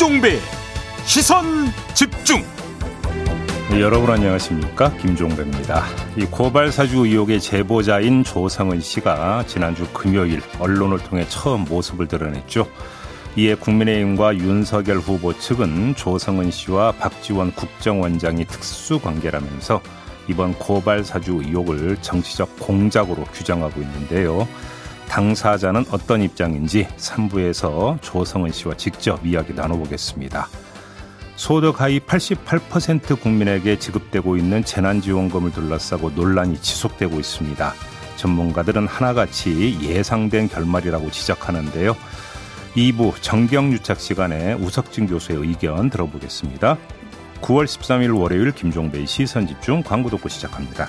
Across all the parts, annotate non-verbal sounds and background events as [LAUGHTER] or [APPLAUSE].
김종배 시선 집중. 네, 여러분 안녕하십니까 김종배입니다. 이 고발 사주 의혹의 제보자인 조성은 씨가 지난주 금요일 언론을 통해 처음 모습을 드러냈죠. 이에 국민의힘과 윤석열 후보 측은 조성은 씨와 박지원 국정원장이 특수 관계라면서 이번 고발 사주 의혹을 정치적 공작으로 규정하고 있는데요. 당사자는 어떤 입장인지 3부에서 조성은 씨와 직접 이야기 나눠보겠습니다. 소득 하위 88% 국민에게 지급되고 있는 재난지원금을 둘러싸고 논란이 지속되고 있습니다. 전문가들은 하나같이 예상된 결말이라고 지적하는데요. 2부 정경유착 시간에 우석진 교수의 의견 들어보겠습니다. 9월 13일 월요일 김종배의 시선집중 광고 듣고 시작합니다.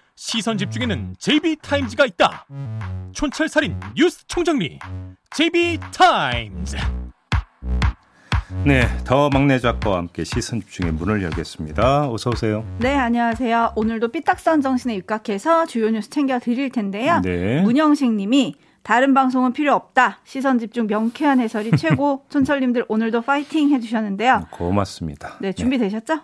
시선 집중에는 JB타임즈가 있다. 촌철살인 뉴스 총정리 JB타임즈. 네, 더 막내 작가와 함께 시선 집중의 문을 열겠습니다. 어서 오세요. 네, 안녕하세요. 오늘도 삐딱선 정신에 입각해서 주요 뉴스 챙겨 드릴 텐데요. 네. 문영식 님이 다른 방송은 필요 없다. 시선 집중 명쾌한 해설이 [LAUGHS] 최고. 촌철님들 오늘도 파이팅 해주셨는데요. 고맙습니다. 네, 준비되셨죠?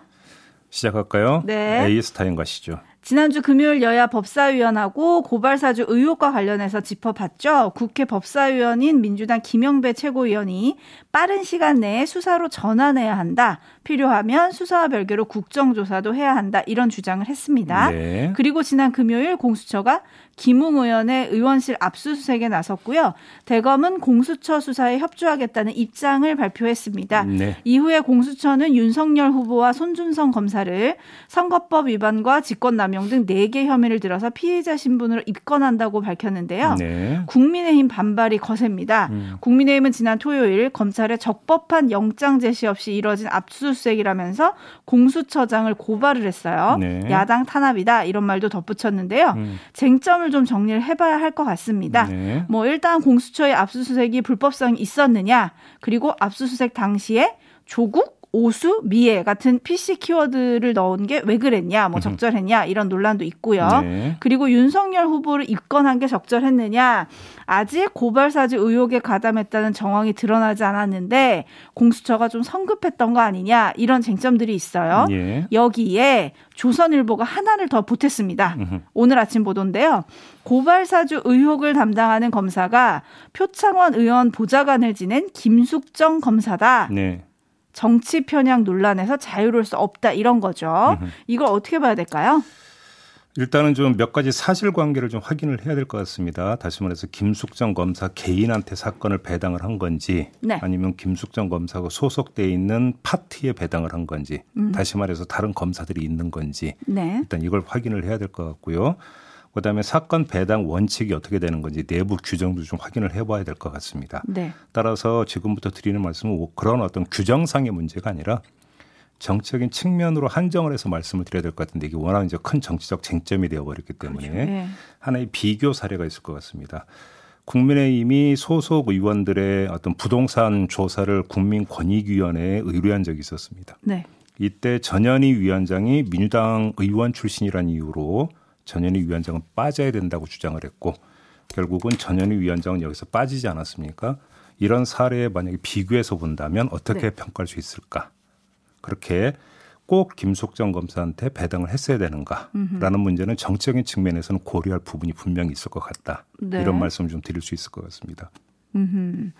시작할까요? 네. JB타임즈 가시죠. 지난주 금요일 여야 법사위원하고 고발사주 의혹과 관련해서 짚어봤죠. 국회 법사위원인 민주당 김영배 최고위원이 빠른 시간 내에 수사로 전환해야 한다. 필요하면 수사와 별개로 국정조사도 해야 한다. 이런 주장을 했습니다. 네. 그리고 지난 금요일 공수처가 김웅 의원의 의원실 압수수색에 나섰고요. 대검은 공수처 수사에 협조하겠다는 입장을 발표했습니다. 네. 이후에 공수처는 윤석열 후보와 손준성 검사를 선거법 위반과 직권남용 등 4개 혐의를 들어서 피해자 신분으로 입건한다고 밝혔는데요. 네. 국민의힘 반발이 거셉니다. 음. 국민의힘은 지난 토요일 검찰의 적법한 영장 제시 없이 이뤄진 압수수색이라면서 공수처장을 고발을 했어요. 네. 야당 탄압이다 이런 말도 덧붙였는데요. 음. 쟁점을 좀 정리를 해봐야 할 것 같습니다. 네. 뭐 일단 공수처의 압수수색이 불법성이 있었느냐 그리고 압수수색 당시에 조국 오수, 미애 같은 PC 키워드를 넣은 게 왜 그랬냐, 뭐 적절했냐 이런 논란도 있고요. 네. 그리고 윤석열 후보를 입건한 게 적절했느냐 아직 고발사주 의혹에 가담했다는 정황이 드러나지 않았는데 공수처가 좀 성급했던 거 아니냐 이런 쟁점들이 있어요. 예. 여기에 조선일보가 하나를 더 보탰습니다. 오늘 아침 보도인데요. 고발사주 의혹을 담당하는 검사가 표창원 의원 보좌관을 지낸 김숙정 검사다. 네. 정치 편향 논란에서 자유로울 수 없다 이런 거죠. 이걸 어떻게 봐야 될까요? 일단은 좀 몇 가지 사실관계를 좀 확인을 해야 될 것 같습니다. 다시 말해서 김숙정 검사 개인한테 사건을 배당을 한 건지 네. 아니면 김숙정 검사가 소속돼 있는 파티에 배당을 한 건지 음. 다시 말해서 다른 검사들이 있는 건지 네. 일단 이걸 확인을 해야 될 것 같고요. 그다음에 사건 배당 원칙이 어떻게 되는 건지 내부 규정도 좀 확인을 해봐야 될 것 같습니다. 네. 따라서 지금부터 드리는 말씀은 그런 어떤 규정상의 문제가 아니라 정치적인 측면으로 한정을 해서 말씀을 드려야 될 것 같은데 이게 워낙 이제 큰 정치적 쟁점이 되어버렸기 때문에 네. 하나의 비교 사례가 있을 것 같습니다. 국민의힘이 소속 의원들의 어떤 부동산 조사를 국민권익위원회에 의뢰한 적이 있었습니다. 네. 이때 전현희 위원장이 민주당 의원 출신이라는 이유로 전현희 위원장은 빠져야 된다고 주장을 했고 결국은 전현희 위원장은 여기서 빠지지 않았습니까? 이런 사례에 만약에 비교해서 본다면 어떻게 네. 평가할 수 있을까? 그렇게 꼭 김숙정 검사한테 배당을 했어야 되는가라는 문제는 정치적인 측면에서는 고려할 부분이 분명히 있을 것 같다. 네. 이런 말씀 좀 드릴 수 있을 것 같습니다. 음흠.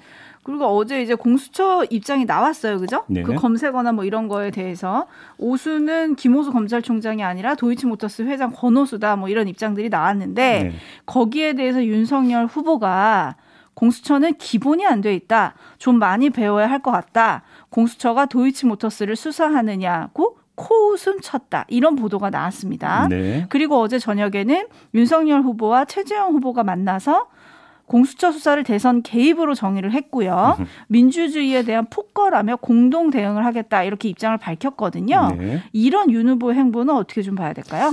그리고 어제 이제 공수처 입장이 나왔어요, 그죠? 네네. 그 검색어나 뭐 이런 거에 대해서 오수는 김호수 검찰총장이 아니라 도이치모터스 회장 권오수다, 뭐 이런 입장들이 나왔는데 네. 거기에 대해서 윤석열 후보가 공수처는 기본이 안 돼 있다. 좀 많이 배워야 할 것 같다. 공수처가 도이치모터스를 수사하느냐고 코웃음 쳤다. 이런 보도가 나왔습니다. 네. 그리고 어제 저녁에는 윤석열 후보와 최재형 후보가 만나서 공수처 수사를 대선 개입으로 정의를 했고요. 민주주의에 대한 폭거라며 공동 대응을 하겠다 이렇게 입장을 밝혔거든요. 네. 이런 윤 후보 행보는 어떻게 좀 봐야 될까요?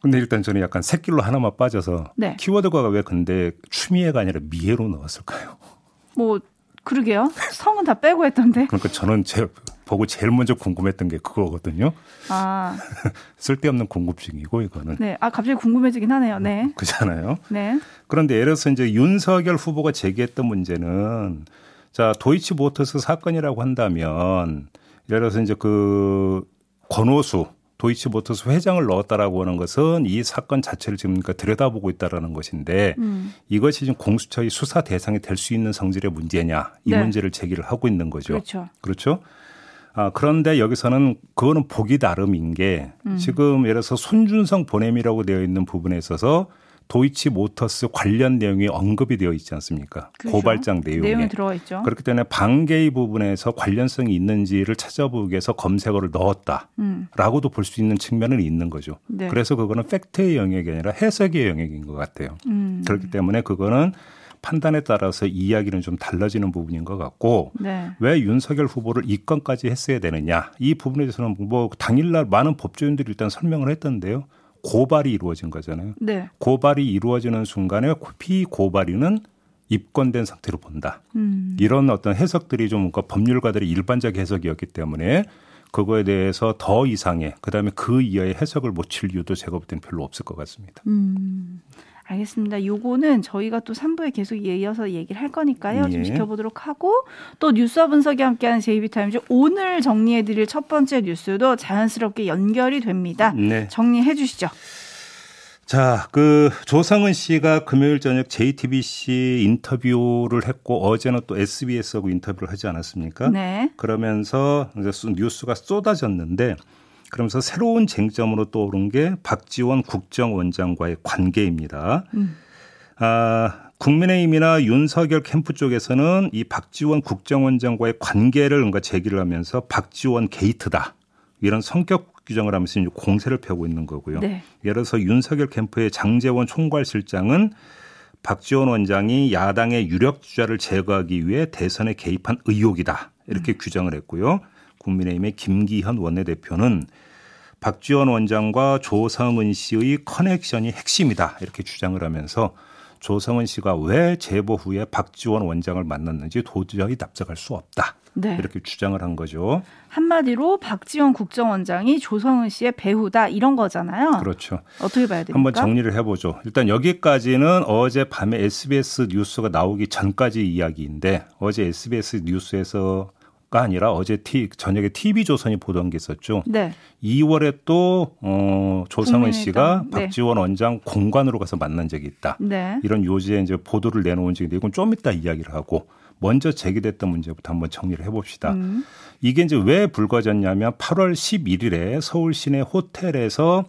근데 일단 저는 약간 새길로 하나만 빠져서 네. 키워드가 왜 근데 추미애가 아니라 미애로 넣었을까요? 뭐 그러게요. 성은 다 빼고 했던데. 그러니까 저는 제 보고 제일 먼저 궁금했던 게 그거거든요. 아. [LAUGHS] 쓸데없는 궁금증이고 이거는. 네. 아 갑자기 궁금해지긴 하네요. 네. 그잖아요. 네. 그런데 예를 들어서 이제 윤석열 후보가 제기했던 문제는 자 도이치모터스 사건이라고 한다면 예를 들어서 이제 그 권오수 도이치모터스 회장을 넣었다라고 하는 것은 이 사건 자체를 지금 그러니까 들여다보고 있다라는 것인데 음. 이것이 지금 공수처의 수사 대상이 될 수 있는 성질의 문제냐 이 네. 문제를 제기를 하고 있는 거죠. 그렇죠. 그렇죠. 아, 그런데 여기서는 그거는 보기 나름인 게 음. 지금 예를 들어서 손준성 보냄이라고 되어 있는 부분에 있어서 도이치 모터스 관련 내용이 언급이 되어 있지 않습니까? 그렇죠. 고발장 내용에. 내용이 들어가 있죠. 그렇기 때문에 반개의 부분에서 관련성이 있는지를 찾아보기 위해서 검색어를 넣었다라고도 음. 볼수 있는 측면은 있는 거죠. 네. 그래서 그거는 팩트의 영역이 아니라 해석의 영역인 것 같아요. 음. 그렇기 때문에 그거는 판단에 따라서 이야기는 좀 달라지는 부분인 것 같고 네. 왜 윤석열 후보를 이 건까지 했어야 되느냐 이 부분에 대해서는 뭐 당일날 많은 법조인들이 일단 설명을 했던데요. 고발이 이루어진 거잖아요. 네. 고발이 이루어지는 순간에 피고발인은 입건된 상태로 본다. 음. 이런 어떤 해석들이 좀 그러니까 법률가들의 일반적 해석이었기 때문에 그거에 대해서 더 이상의 그다음에 그 이하의 해석을 못 칠 이유도 제가 볼 때는 별로 없을 것 같습니다. 음. 알겠습니다. 요거는 저희가 또 3부에 계속 이어서 얘기를 할 거니까요. 예. 좀 지켜보도록 하고 또 뉴스와 분석이 함께하는 제이비타임즈 오늘 정리해드릴 첫 번째 뉴스도 자연스럽게 연결이 됩니다. 네. 정리해 주시죠. 자, 그 조상은 씨가 금요일 저녁 JTBC 인터뷰를 했고 어제는 또 SBS하고 인터뷰를 하지 않았습니까? 네. 그러면서 뉴스가 쏟아졌는데 그러면서 새로운 쟁점으로 떠오른 게 박지원 국정원장과의 관계입니다. 음. 아, 국민의힘이나 윤석열 캠프 쪽에서는 이 박지원 국정원장과의 관계를 뭔가 제기를 하면서 박지원 게이트다. 이런 성격 규정을 하면서 이제 공세를 펴고 있는 거고요. 네. 예를 들어서 윤석열 캠프의 장재원 총괄실장은 박지원 원장이 야당의 유력 주자를 제거하기 위해 대선에 개입한 의혹이다. 이렇게 음. 규정을 했고요. 국민의힘의 김기현 원내대표는 박지원 원장과 조성은 씨의 커넥션이 핵심이다 이렇게 주장을 하면서 조성은 씨가 왜 제보 후에 박지원 원장을 만났는지 도저히 납작할 수 없다. 네. 이렇게 주장을 한 거죠. 한마디로 박지원 국정원장이 조성은 씨의 배후다 이런 거잖아요. 그렇죠. 어떻게 봐야 됩니까? 한번 정리를 해보죠. 일단 여기까지는 어제 밤에 SBS 뉴스가 나오기 전까지 이야기인데 어제 SBS 뉴스에서 가 아니라 어제 티, 저녁에 TV조선이 보던 게 있었죠. 네. 2월에 또 어, 조성은 씨가 네. 박지원 원장 공관으로 가서 만난 적이 있다. 네. 이런 요지에 이제 보도를 내놓은 적인데 이건 좀 이따 이야기를 하고 먼저 제기됐던 문제부터 한번 정리를 해봅시다. 음. 이게 이제 왜 불거졌냐면 8월 11일에 서울 시내 호텔에서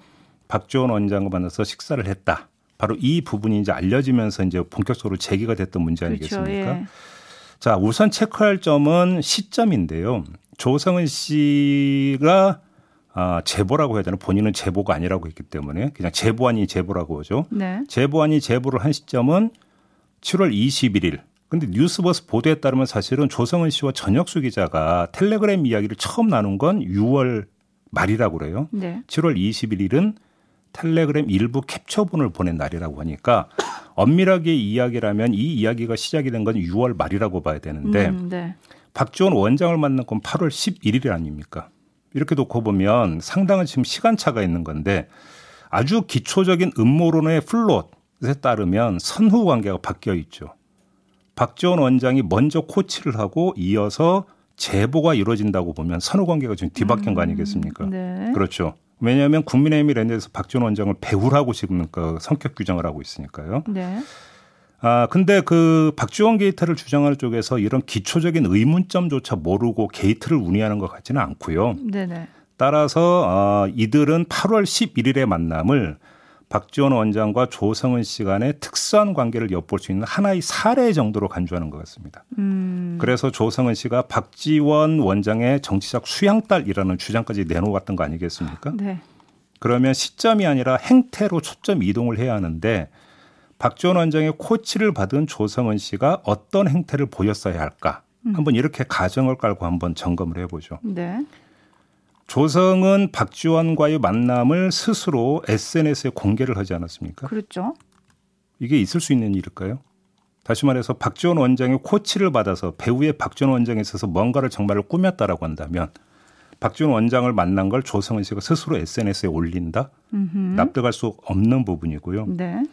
박지원 원장과 만나서 식사를 했다. 바로 이 부분이 이제 알려지면서 이제 본격적으로 제기가 됐던 문제 그렇죠. 아니겠습니까? 그렇죠. 예. 자, 우선 체크할 점은 시점인데요. 조성은 씨가 아, 제보라고 해야 되나? 본인은 제보가 아니라고 했기 때문에 그냥 제보안이 제보라고 하죠. 네. 제보안이 제보를 한 시점은 7월 21일. 근데 뉴스버스 보도에 따르면 사실은 조성은 씨와 전혁수 기자가 텔레그램 이야기를 처음 나눈 건 6월 말이라고 그래요. 네. 7월 21일은 텔레그램 일부 캡처본을 보낸 날이라고 하니까 엄밀하게 이야기라면 이 이야기가 시작이 된 건 6월 말이라고 봐야 되는데 음, 네. 박지원 원장을 만난 건 8월 11일 아닙니까? 이렇게 놓고 보면 상당한 지금 시간차가 있는 건데 아주 기초적인 음모론의 플롯에 따르면 선후 관계가 바뀌어 있죠. 박지원 원장이 먼저 코치를 하고 이어서 제보가 이루어진다고 보면 선후 관계가 좀 뒤바뀐 음, 거 아니겠습니까? 네. 그렇죠. 왜냐하면 국민의힘이 랜드에서 박지원 원장을 배후라고 지금 그 성격 규정을 하고 있으니까요. 네. 아, 근데 그 박지원 게이트를 주장하는 쪽에서 이런 기초적인 의문점조차 모르고 게이트를 운위하는 것 같지는 않고요. 네네. 따라서 아, 이들은 8월 11일의 만남을 박지원 원장과 조성은 씨 간의 특수한 관계를 엿볼 수 있는 하나의 사례 정도로 간주하는 것 같습니다. 음. 그래서 조성은 씨가 박지원 원장의 정치적 수양딸이라는 주장까지 내놓았던 거 아니겠습니까? 네. 그러면 시점이 아니라 행태로 초점 이동을 해야 하는데 박지원 원장의 코치를 받은 조성은 씨가 어떤 행태를 보였어야 할까? 한번 이렇게 가정을 깔고 한번 점검을 해보죠. 네. 조성은 박지원과의 만남을 스스로 SNS에 공개를 하지 않았습니까? 그렇죠. 이게 있을 수 있는 일일까요? 다시 말해서 박지원 원장의 코치를 받아서 배우의 박지원 원장에 있어서 뭔가를 정말 꾸몄다라고 한다면 박지원 원장을 만난 걸 조성은 씨가 스스로 SNS에 올린다? 납득할 수 없는 부분이고요. 네.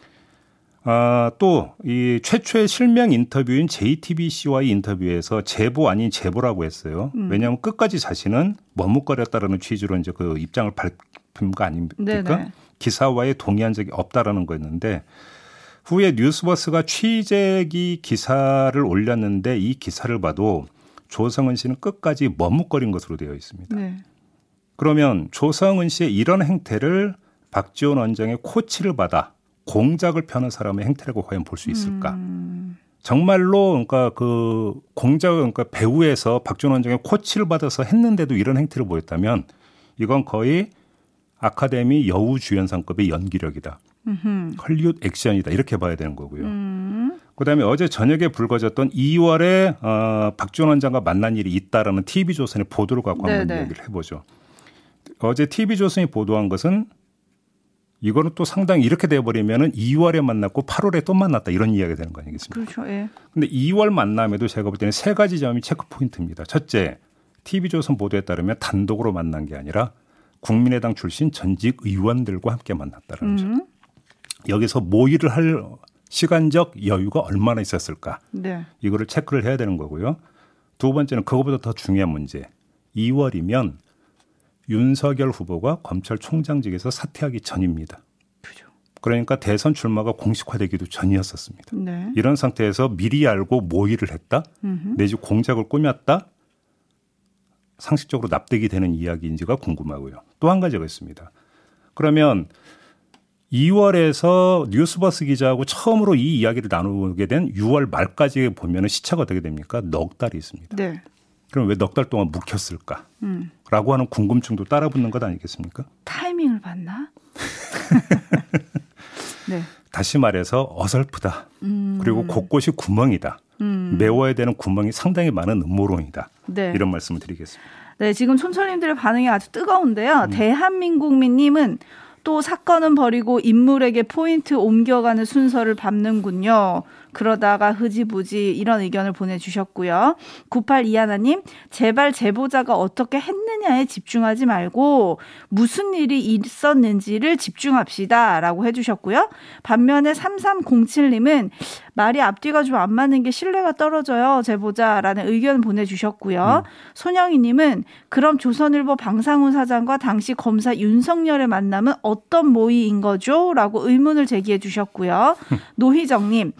아, 또, 이 최초의 실명 인터뷰인 JTBC와의 인터뷰에서 제보 아닌 제보라고 했어요. 왜냐하면 끝까지 자신은 머뭇거렸다라는 취지로 이제 그 입장을 밝힌 거 아닙니까? 네네. 기사와에 동의한 적이 없다라는 거였는데 후에 뉴스버스가 취재기 기사를 올렸는데 이 기사를 봐도 조성은 씨는 끝까지 머뭇거린 것으로 되어 있습니다. 네. 그러면 조성은 씨의 이런 행태를 박지원 원장의 코치를 받아 공작을 펴는 사람의 행태라고 과연 볼 수 있을까? 음. 정말로 그러니까 그 공작 그러니까 배우에서 박지원 원장의 코치를 받아서 했는데도 이런 행태를 보였다면 이건 거의 아카데미 여우 주연상급의 연기력이다. 음흠. 헐리우드 액션이다 이렇게 봐야 되는 거고요. 음. 그다음에 어제 저녁에 불거졌던 2월에 어, 박지원 원장과 만난 일이 있다라는 TV조선의 보도를 갖고 한번 네네. 얘기를 해보죠. 어제 TV조선이 보도한 것은 이거는 또 상당히 이렇게 돼버리면은 2월에 만났고 8월에 또 만났다 이런 이야기가 되는 거 아니겠습니까? 그렇죠. 예. 근데 2월 만남에도 제가 볼 때는 세 가지 점이 체크 포인트입니다. 첫째, TV조선 보도에 따르면 단독으로 만난 게 아니라 국민의당 출신 전직 의원들과 함께 만났다는 점. 음. 여기서 모의를 할 시간적 여유가 얼마나 있었을까? 네. 이거를 체크를 해야 되는 거고요. 두 번째는 그거보다 더 중요한 문제. 2월이면 윤석열 후보가 검찰총장직에서 사퇴하기 전입니다. 그죠. 그러니까 대선 출마가 공식화되기도 전이었었습니다. 네. 이런 상태에서 미리 알고 모의를 했다, 음흠. 내지 공작을 꾸몄다, 상식적으로 납득이 되는 이야기인지가 궁금하고요. 또 한 가지가 있습니다. 그러면 2월에서 뉴스버스 기자하고 처음으로 이 이야기를 나누게 된 6월 말까지 보면 시차가 어떻게 됩니까? 넉 달이 있습니다. 네. 그럼 왜 넉 달 동안 묵혔을까? 음. 라고 하는 궁금증도 따라 붙는 것 아니겠습니까? 타이밍을 봤나? [LAUGHS] 네. 다시 말해서 어설프다. 음. 그리고 곳곳이 구멍이다. 음. 메워야 되는 구멍이 상당히 많은 음모론이다. 네. 이런 말씀을 드리겠습니다. 네, 지금 촌철님들의 반응이 아주 뜨거운데요. 음. 대한민국민님은 또 사건은 버리고 인물에게 포인트 옮겨가는 순서를 밟는군요. 그러다가 흐지부지 이런 의견을 보내주셨고요. 9821님, 제발 제보자가 어떻게 했느냐에 집중하지 말고 무슨 일이 있었는지를 집중합시다. 라고 해주셨고요. 반면에 3307님은 말이 앞뒤가 좀 안 맞는 게 신뢰가 떨어져요. 제보자라는 의견 보내주셨고요. 손영희님은 그럼 조선일보 방상훈 사장과 당시 검사 윤석열의 만남은 어떤 모의인 거죠? 라고 의문을 제기해 주셨고요. [LAUGHS] 노희정님,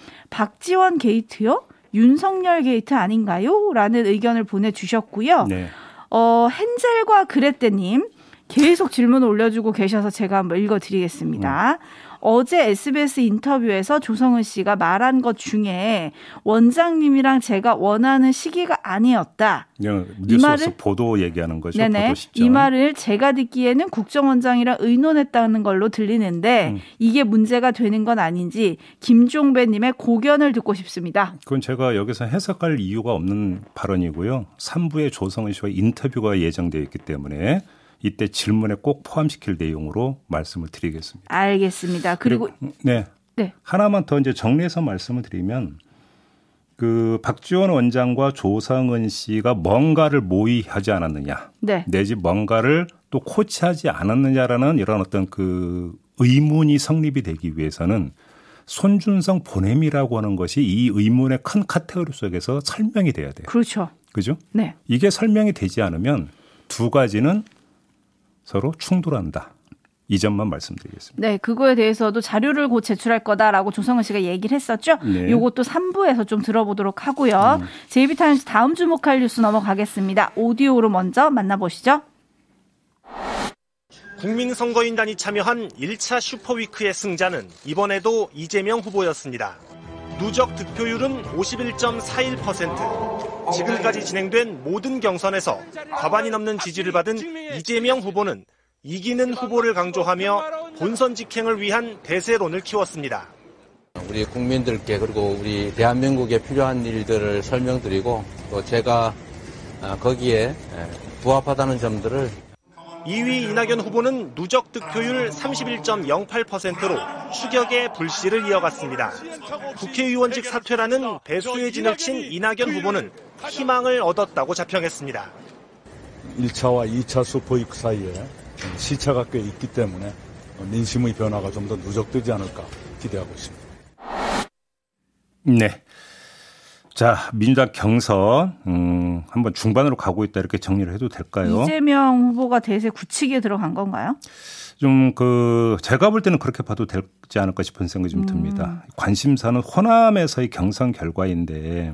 박지원 게이트요? 윤석열 게이트 아닌가요? 라는 의견을 보내주셨고요. 네. 어, 헨젤과 그레떼님 계속 질문 올려주고 계셔서 제가 한번 읽어드리겠습니다. 어제 SBS 인터뷰에서 조성은 씨가 말한 것 중에 원장님이랑 제가 원하는 시기가 아니었다. 그냥 이 말을- 보도 얘기하는 거죠. 네네. 이 말을 제가 듣기에는 국정원장이랑 의논했다는 걸로 들리는데 음. 이게 문제가 되는 건 아닌지 김종배님의 고견을 듣고 싶습니다. 그건 제가 여기서 해석할 이유가 없는 발언이고요. 3부의 조성은 씨와 인터뷰가 예정되어 있기 때문에 이때 질문에 꼭 포함시킬 내용으로 말씀을 드리겠습니다. 알겠습니다. 그리고 네. 네. 하나만 더 이제 정리해서 말씀을 드리면 그 박지원 원장과 조성은 씨가 뭔가를 모의하지 않았느냐, 네. 내지 뭔가를 또 코치하지 않았느냐라는 이런 어떤 그 의문이 성립이 되기 위해서는 손준성 보냄이라고 하는 것이 이 의문의 큰 카테고리 속에서 설명이 돼야 돼요. 그렇죠. 그죠? 네. 이게 설명이 되지 않으면 두 가지는 서로 충돌한다. 이 점만 말씀드리겠습니다. 네, 그거에 대해서도 자료를 곧 제출할 거다라고 조성은 씨가 얘기를 했었죠. 네. 요것도 3부에서 좀 들어보도록 하고요. JB타임즈 다음 주목할 뉴스 넘어가겠습니다. 오디오로 먼저 만나보시죠. 국민선거인단이 참여한 1차 슈퍼위크의 승자는 이번에도 이재명 후보였습니다. 누적 득표율은 51.41%. 지금까지 진행된 모든 경선에서 과반이 넘는 지지를 받은 이재명 후보는 이기는 후보를 강조하며 본선 직행을 위한 대세론을 키웠습니다. 우리 국민들께 그리고 우리 대한민국에 필요한 일들을 설명드리고 또 제가 어, 거기에 부합하다는 점들을 2위 이낙연 후보는 누적 득표율 31.08%로 추격의 불씨를 이어갔습니다. 국회의원직 사퇴라는 배수의 진을 친 이낙연 후보는 희망을 얻었다고 자평했습니다. 1차와 2차 수포익 사이에 시차가 꽤 있기 때문에 민심의 변화가 좀 더 누적되지 않을까 기대하고 있습니다. 네. 자, 민주당 경선, 음, 한번 중반으로 가고 있다 이렇게 정리를 해도 될까요? 이재명 후보가 대세 굳히기에 들어간 건가요? 좀 그, 제가 볼 때는 그렇게 봐도 되지 않을까 싶은 생각이 좀 듭니다. 음. 관심사는 호남에서의 경선 결과인데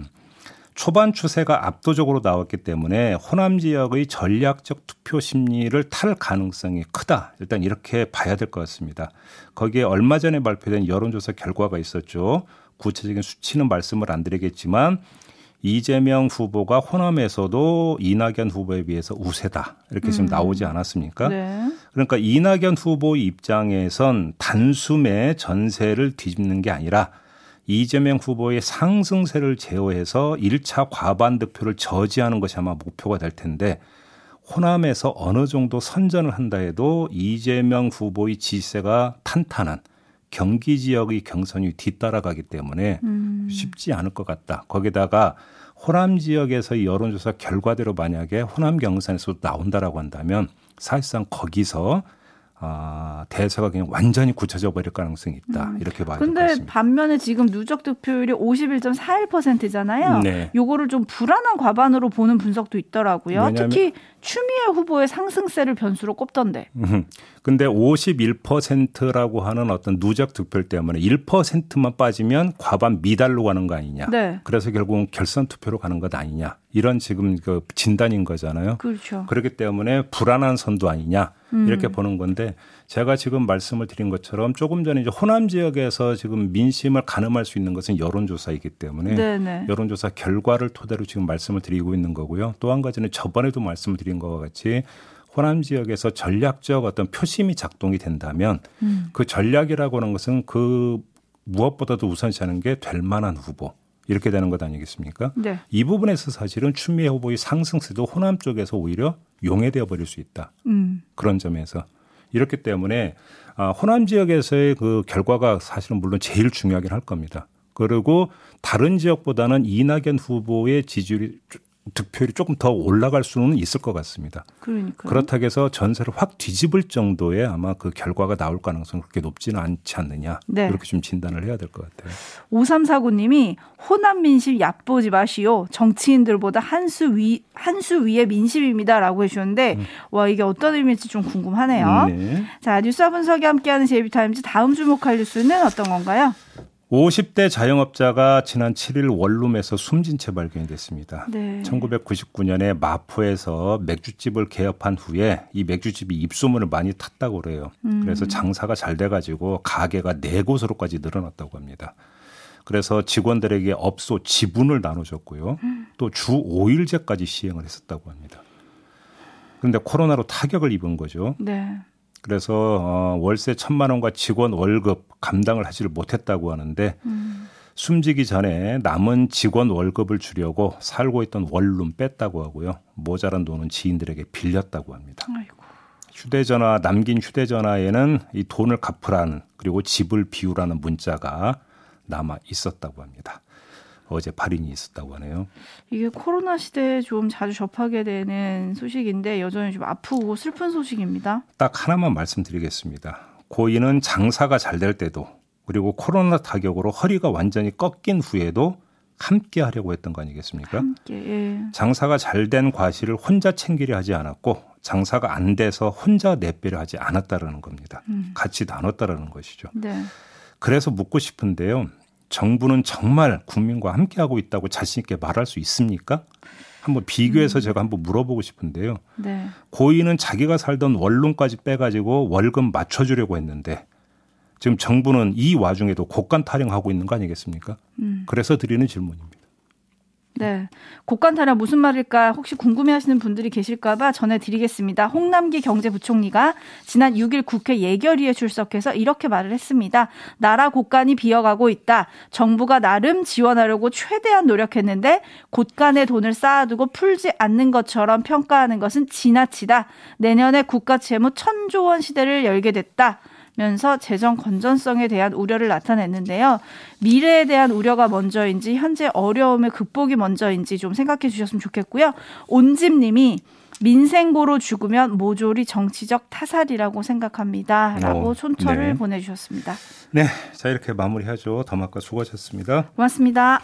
초반 추세가 압도적으로 나왔기 때문에 호남 지역의 전략적 투표 심리를 탈 가능성이 크다. 일단 이렇게 봐야 될 것 같습니다. 거기에 얼마 전에 발표된 여론조사 결과가 있었죠. 구체적인 수치는 말씀을 안 드리겠지만 이재명 후보가 호남에서도 이낙연 후보에 비해서 우세다. 이렇게 지금 음. 나오지 않았습니까? 네. 그러니까 이낙연 후보 입장에선 단숨에 전세를 뒤집는 게 아니라 이재명 후보의 상승세를 제어해서 1차 과반 득표를 저지하는 것이 아마 목표가 될 텐데 호남에서 어느 정도 선전을 한다 해도 이재명 후보의 지세가 탄탄한 경기 지역의 경선이 뒤따라가기 때문에 음. 쉽지 않을 것 같다. 거기다가 호남 지역에서의 여론조사 결과대로 만약에 호남 경선에서 나온다라고 한다면 사실상 거기서 아, 대세가 그냥 완전히 굳혀져 버릴 가능성이 있다. 음. 이렇게 봐야 될것 같습니다. 근데 반면에 지금 누적 득표율이 51.41%잖아요. 네. 요거를 좀 불안한 과반으로 보는 분석도 있더라고요. 특히 추미애 후보의 상승세를 변수로 꼽던데. 음. 근데 51%라고 하는 어떤 누적 득표 때문에 1%만 빠지면 과반 미달로 가는 거 아니냐. 네. 그래서 결국은 결선 투표로 가는 것 아니냐. 이런 지금 그 진단인 거잖아요. 그렇죠. 그렇기 때문에 불안한 선도 아니냐. 이렇게 음. 보는 건데 제가 지금 말씀을 드린 것처럼 조금 전에 이제 호남 지역에서 지금 민심을 가늠할 수 있는 것은 여론조사이기 때문에 네네. 여론조사 결과를 토대로 지금 말씀을 드리고 있는 거고요. 또 한 가지는 저번에도 말씀을 드린 것과 같이 호남 지역에서 전략적 어떤 표심이 작동이 된다면 음. 그 전략이라고 하는 것은 그 무엇보다도 우선시하는 게 될 만한 후보 이렇게 되는 것 아니겠습니까? 네. 이 부분에서 사실은 추미애 후보의 상승세도 호남 쪽에서 오히려 용해되어 버릴 수 있다. 음. 그런 점에서 이렇기 때문에 아, 호남 지역에서의 그 결과가 사실은 물론 제일 중요하긴 할 겁니다. 그리고 다른 지역보다는 이낙연 후보의 지지율이 득표율이 조금 더 올라갈 수는 있을 것 같습니다. 그러니까 그렇다고 해서 전세를 확 뒤집을 정도의 아마 그 결과가 나올 가능성이 그렇게 높지는 않지 않느냐. 네. 이렇게 좀 진단을 해야 될 것 같아요. 5349님이 호남 민심 얕보지 마시오. 정치인들보다 한 수 위, 한 수 위의 민심입니다 라고 해주셨는데, 음. 와, 이게 어떤 의미일지 좀 궁금하네요. 네. 자, 뉴스와 분석이 함께하는 JB TIMES 다음 주목할 뉴스는 어떤 건가요? 50대 자영업자가 지난 7일 원룸에서 숨진 채 발견이 됐습니다. 네. 1999년에 마포에서 맥주집을 개업한 후에 이 맥주집이 입소문을 많이 탔다고 그래요. 음. 그래서 장사가 잘 돼가지고 가게가 네 곳으로까지 늘어났다고 합니다. 그래서 직원들에게 업소 지분을 나눠줬고요. 음. 또주 5일제까지 시행을 했었다고 합니다. 그런데 코로나로 타격을 입은 거죠. 네. 그래서 어, 월세 천만 원과 직원 월급 감당을 하지를 못했다고 하는데 음. 숨지기 전에 남은 직원 월급을 주려고 살고 있던 원룸 뺐다고 하고요. 모자란 돈은 지인들에게 빌렸다고 합니다. 아이고. 휴대전화 남긴 휴대전화에는 이 돈을 갚으라는 그리고 집을 비우라는 문자가 남아 있었다고 합니다. 어제 발인이 있었다고 하네요. 이게 코로나 시대에 좀 자주 접하게 되는 소식인데 여전히 좀 아프고 슬픈 소식입니다. 딱 하나만 말씀드리겠습니다. 고인은 장사가 잘 될 때도 그리고 코로나 타격으로 허리가 완전히 꺾인 후에도 함께 하려고 했던 거 아니겠습니까? 함께, 예. 장사가 잘 된 과실을 혼자 챙기려 하지 않았고 장사가 안 돼서 혼자 내빼려 하지 않았다라는 겁니다. 음. 같이 나눴다라는 것이죠. 네. 그래서 묻고 싶은데요. 정부는 정말 국민과 함께하고 있다고 자신 있게 말할 수 있습니까? 한번 비교해서 음. 제가 한번 물어보고 싶은데요. 네. 고인은 자기가 살던 원룸까지 빼가지고 월급 맞춰주려고 했는데 지금 정부는 이 와중에도 곡간 타령하고 있는 거 아니겠습니까? 음. 그래서 드리는 질문입니다. 네. 곡간타령 무슨 말일까 혹시 궁금해 하시는 분들이 계실까봐 전해드리겠습니다. 홍남기 경제부총리가 지난 6일 국회 예결위에 출석해서 이렇게 말을 했습니다. 나라 곳간이 비어가고 있다. 정부가 나름 지원하려고 최대한 노력했는데 곳간에 돈을 쌓아두고 풀지 않는 것처럼 평가하는 것은 지나치다. 내년에 국가 채무 천조 원 시대를 열게 됐다. 면서 재정 건전성에 대한 우려를 나타냈는데요. 미래에 대한 우려가 먼저인지 현재 어려움의 극복이 먼저인지 좀 생각해 주셨으면 좋겠고요. 온집님이 민생고로 죽으면 모조리 정치적 타살이라고 생각합니다. 라고 어, 촌철을 네. 보내주셨습니다. 네, 자 이렇게 마무리하죠. 더마카 수고하셨습니다. 고맙습니다.